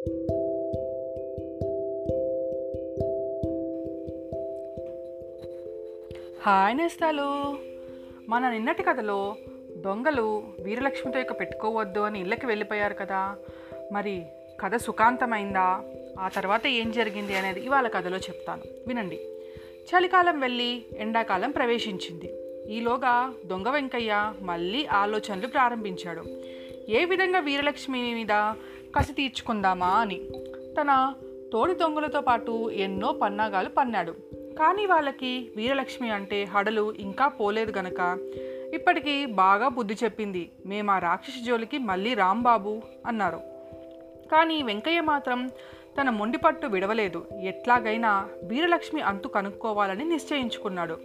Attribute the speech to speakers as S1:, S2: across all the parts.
S1: Hi నేస్తాలు. మన నిన్నటి కథలో దొంగలు వీరలక్ష్మితో ఇక పెట్టుకోవద్దు అని ఇళ్ళకి వెళ్ళిపోయారు కదా. మరి కథ సుఖాంతమైందా? ఆ తర్వాత ఏం జరిగింది అనేది ఇవాళ కథలో చెప్తాను. వినండి. చలికాలం వెళ్ళి ఎండాకాలం ప్రవేశించింది. ఈలోగా దొంగ వెంకయ్య మళ్ళీ ఆలోచనలు ప్రారంభించాడు. ఏ విధంగా వీరలక్ష్మి మీద కసి తీర్చుకుందామా అని. తన తోడి దొంగలతో పాటు ఎన్నో పన్నాగాలు పన్నాడు. కానీ వాళ్ళకి వీరలక్ష్మి అంటే హడలు ఇంకా పోలేదు గనక. ఇప్పటికీ బాగా బుద్ధి చెప్పింది. మేము ఆ రాక్షసి జోలికి మళ్ళీ రాంబాబు అన్నారు. కానీ వెంకయ్య మాత్రం తన మొండిపట్టు విడవలేదు. ఎట్లాగైనా వీరలక్ష్మి అంతు కనుక్కోవాలని నిశ్చయించుకున్నాడు.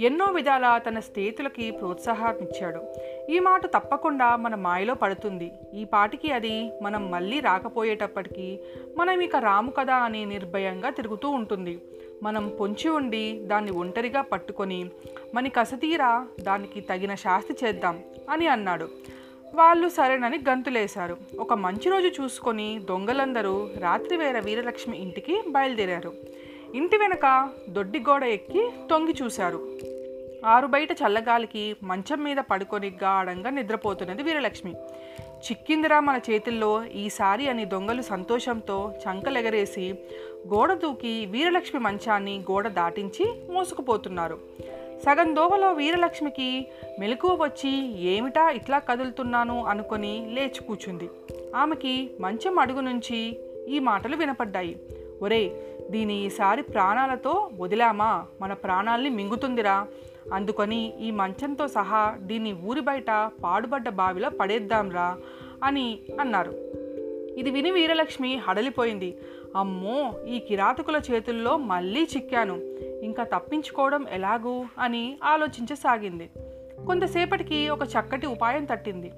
S1: ఎన్నో విధాల తన స్నేహితులకి ప్రోత్సాహాన్నిచ్చాడు ఈ మాట తప్పకుండా మన మాయలో పడుతుంది. ఈ పాటికి అది మనం మళ్ళీ రాకపోయేటప్పటికీ మనం ఇక రాము కదా అని నిర్భయంగా తిరుగుతూ ఉంటుంది. మనం పొంచి ఉండి దాన్ని ఒంటరిగా పట్టుకొని మన కసతీరా దానికి తగిన శాస్తి చేద్దాం అని అన్నాడు. వాళ్ళు సరేనని గంతులేశారు. ఒక మంచి రోజు చూసుకొని దొంగలందరూ రాత్రివేళ వీరలక్ష్మి ఇంటికి బయలుదేరారు. ఇంటి వెనక దొడ్డి గోడ ఎక్కి తొంగి చూశారు. ఆరు బయట చల్లగాలికి మంచం మీద పడుకొని గాఢంగా నిద్రపోతున్నది వీరలక్ష్మి. చిక్కిందిరా మన చేతుల్లో ఈసారి అని దొంగలు సంతోషంతో చంకలెగరేసి గోడ దూకి వీరలక్ష్మి మంచాన్ని గోడ దాటించి మోసుకుపోతున్నారు. సగం దోవలో వీరలక్ష్మికి మెలకువ వచ్చి ఏమిటా ఇట్లా కదులుతున్నాను? అనుకొని లేచి కూర్చుంది ఆమెకి మంచం అడుగు నుంచి ఈ మాటలు వినపడ్డాయి. ఒరే దీని ఈసారి ప్రాణాలతో వదిలామా? మన ప్రాణాల్ని మింగుతుందిరా. అందుకని ఈ మంచంతో సహా దీన్ని ఊరి బయట పాడుబడ్డ బావిలో పడేద్దాంరా అని అన్నారు. ఇది విని వీరలక్ష్మి హడలిపోయింది. అమ్మో ఈ కిరాతకుల చేతుల్లో మళ్ళీ చిక్కాను. ఇంకా తప్పించుకోవడం ఎలాగూ అని ఆలోచించసాగింది. కొంతసేపటికి ఒక చక్కటి ఉపాయం తట్టింది.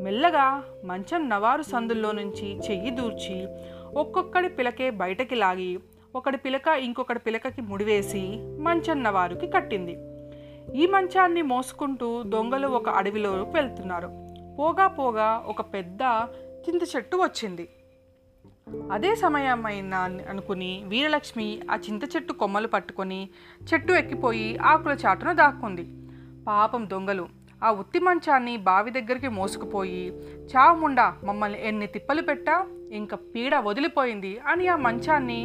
S1: మెల్లగా మంచం నవారు సందుల్లో నుంచి చెయ్యి దూర్చి ఒక్కొక్కడి పిలకే బయటకి లాగి ఒకడి పిలక ఇంకొకటి పిలకకి ముడివేసి మంచం నవారుకి కట్టింది. ఈ మంచాన్ని మోసుకుంటూ దొంగలు ఒక అడవిలో వెళ్తున్నారు. పోగా పోగా ఒక పెద్ద చింత చెట్టు వచ్చింది. అదే సమయమైన అనుకుని వీరలక్ష్మి ఆ చింత చెట్టు కొమ్మలు పట్టుకొని చెట్టు ఎక్కిపోయి ఆకుల చాటును దాక్కుంది. పాపం దొంగలు ఆ ఉత్తి మంచాన్ని బావి దగ్గరికి మోసుకుపోయి చావుముండా మమ్మల్ని ఎన్ని తిప్పలు పెట్టా? ఇంకా పీడ వదిలిపోయింది అని ఆ మంచాన్ని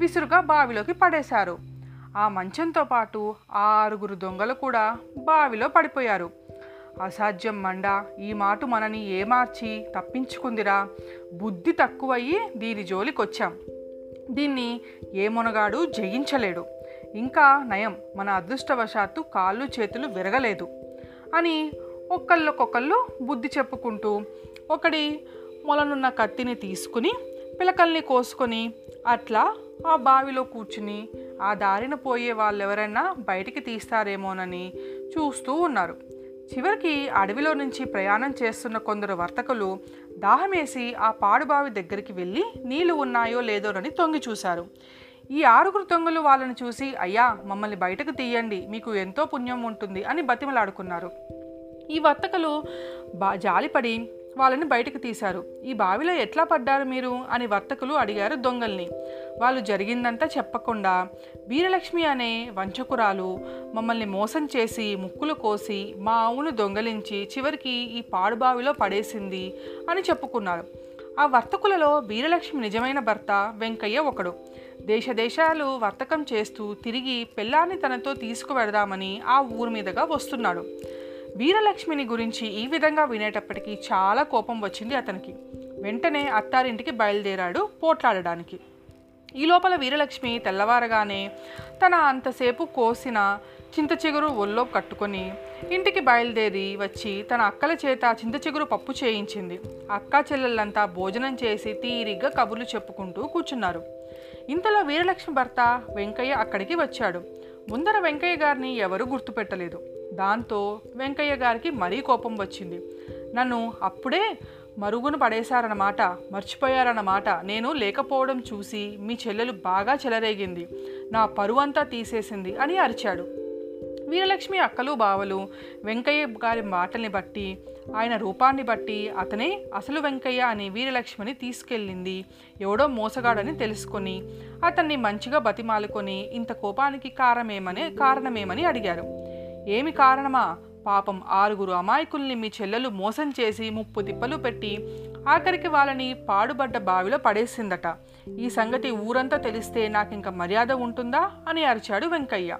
S1: విసురుగా బావిలోకి పడేశారు. ఆ మంచంతో పాటు ఆరుగురు దొంగలు కూడా బావిలో పడిపోయారు. అసాధ్యం మండ. ఈ మాట మనని ఏమార్చి తప్పించుకుందిరా. బుద్ధి తక్కువయ్యి దీని జోలికొచ్చాం. దీన్ని ఏ మునగాడు జయించలేడు. ఇంకా నయం మన అదృష్టవశాత్తు కాళ్ళు చేతులు విరగలేదు అని ఒక్కళ్ళకొకళ్ళు బుద్ధి చెప్పుకుంటూ ఒకడి మొలనున్న కత్తిని తీసుకుని పిలకల్ని కోసుకొని అట్లా ఆ బావిలో కూర్చుని ఆ దారిన పోయే వాళ్ళెవరైనా బయటికి తీస్తారేమోనని చూస్తూ ఉన్నారు. చివరికి అడవిలో నుంచి ప్రయాణం చేస్తున్న కొందరు వర్తకులు దాహమేసి ఆ పాడుబావి దగ్గరికి వెళ్ళి నీళ్ళు ఉన్నాయో లేదోనని తొంగి చూశారు. ఈ ఆరుగురు తొంగులు వాళ్ళని చూసి అయ్యా మమ్మల్ని బయటకు తీయండి మీకు ఎంతో పుణ్యం ఉంటుంది అని బతిమలాడుకున్నారు. ఈ వర్తకులు బా జాలిపడి వాళ్ళని బయటకు తీశారు. ఈ బావిలో ఎట్లా పడ్డారు మీరు? అని వర్తకులు అడిగారు దొంగల్ని. వాళ్ళు జరిగిందంతా చెప్పకుండా వీరలక్ష్మి అనే వంచకురాలు మమ్మల్ని మోసం చేసి ముక్కులు కోసి మా ఆవును దొంగలించి చివరికి ఈ పాడుబావిలో పడేసింది అని చెప్పుకున్నారు. ఆ వర్తకులలో వీరలక్ష్మి నిజమైన భర్త వెంకయ్య ఒకడు. దేశదేశాలు వర్తకం చేస్తూ తిరిగి పెళ్ళాన్ని తనతో తీసుకువెడదామని ఆ ఊరి మీదుగా వస్తున్నాడు. వీరలక్ష్మిని గురించి ఈ విధంగా వినేటప్పటికీ చాలా కోపం వచ్చింది అతనికి. వెంటనే అత్తారింటికి బయలుదేరాడు పోట్లాడడానికి. ఈ లోపల వీరలక్ష్మి తెల్లవారగానే తన అంతసేపు కోసిన చింత చిగురు ఒళ్ళో కట్టుకొని ఇంటికి బయలుదేరి వచ్చి తన అక్కల చేత చింత చిగురు పప్పు చేయించింది. అక్క చెల్లెళ్ళంతా భోజనం చేసి తీరిగ్గా కబుర్లు చెప్పుకుంటూ కూర్చున్నారు. ఇంతలో వీరలక్ష్మి భర్త వెంకయ్య అక్కడికి వచ్చాడు. ముందర వెంకయ్య గారిని ఎవరూ గుర్తుపెట్టలేదు. దాంతో వెంకయ్య గారికి మరీ కోపం వచ్చింది. నన్ను అప్పుడే మరుగున పడేశారన్నమాట మర్చిపోయారన్నమాట. నేను లేకపోవడం చూసి మీ చెల్లెలు బాగా చెలరేగింది. నా పరువంతా తీసేసింది అని అరిచాడు. వీరలక్ష్మి అక్కలు బావలు వెంకయ్య గారి మాటల్ని బట్టి ఆయన రూపాన్ని బట్టి అతనే అసలు వెంకయ్య అని వీరలక్ష్మిని తీసుకెళ్ళింది. ఎవడో మోసగాడని తెలుసుకొని అతన్ని మంచిగా బతిమాలుకొని ఇంత కోపానికి కారణమేమని కారణమేమని అడిగారు. ఏమి కారణమా? పాపం ఆరుగురు అమాయకుల్ని మీ చెల్లెలు మోసం చేసి ముప్పు తిప్పలు పెట్టి ఆఖరికి వాళ్ళని పాడుబడ్డ బావిలో పడేసిందట. ఈ సంగతి ఊరంతా తెలిస్తే నాకింక మర్యాద ఉంటుందా? అని అరిచాడు వెంకయ్య.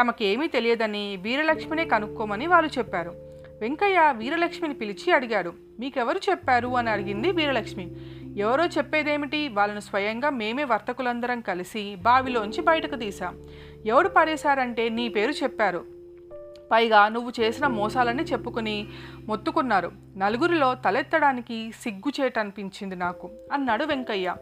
S1: తమకేమీ తెలియదని వీరలక్ష్మినే కనుక్కోమని వాళ్ళు చెప్పారు. వెంకయ్య వీరలక్ష్మిని పిలిచి అడిగాడు. మీకెవరు చెప్పారు? అని అడిగింది వీరలక్ష్మి. ఎవరో చెప్పేదేమిటి? వాళ్ళను స్వయంగా మేమే వర్తకులందరం కలిసి బావిలోంచి బయటకు తీసాం ఎవడు పడేశారంటే నీ పేరు చెప్పారు. పైగా నువ్వు చేసిన మోసాలని చెప్పుకుని మొత్తుకున్నారు. నలుగురిలో తలెత్తడానికి సిగ్గుచేటనిపించింది నాకు. అన్నాడు వెంకయ్య.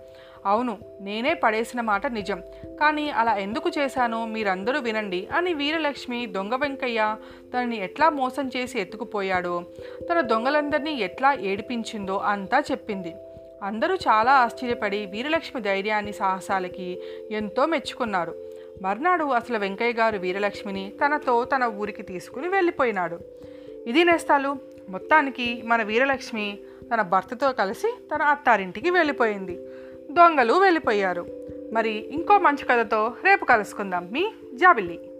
S1: అవును నేనే పడేసిన మాట నిజం. కానీ అలా ఎందుకు చేశానో మీరందరూ వినండి అని వీరలక్ష్మి దొంగ వెంకయ్య తనని ఎట్లా మోసం చేసి ఎత్తుకుపోయాడో తన దొంగలందరినీ ఎట్లా ఏడిపించిందో అంతా చెప్పింది. అందరూ చాలా ఆశ్చర్యపడి వీరలక్ష్మి ధైర్యాన్ని సాహసాలకి ఎంతో మెచ్చుకున్నారు. మర్నాడు అసలు వెంకయ్య గారు వీరలక్ష్మిని తనతో తన ఊరికి తీసుకుని వెళ్ళిపోయినాడు. ఇది నేస్తాలు. మొత్తానికి మన వీరలక్ష్మి తన భర్తతో కలిసి తన అత్తారింటికి వెళ్ళిపోయింది. దొంగలు వెళ్ళిపోయారు. మరి ఇంకో మంచి కథతో రేపు కలుసుకుందాం. మీ జాబిల్లి.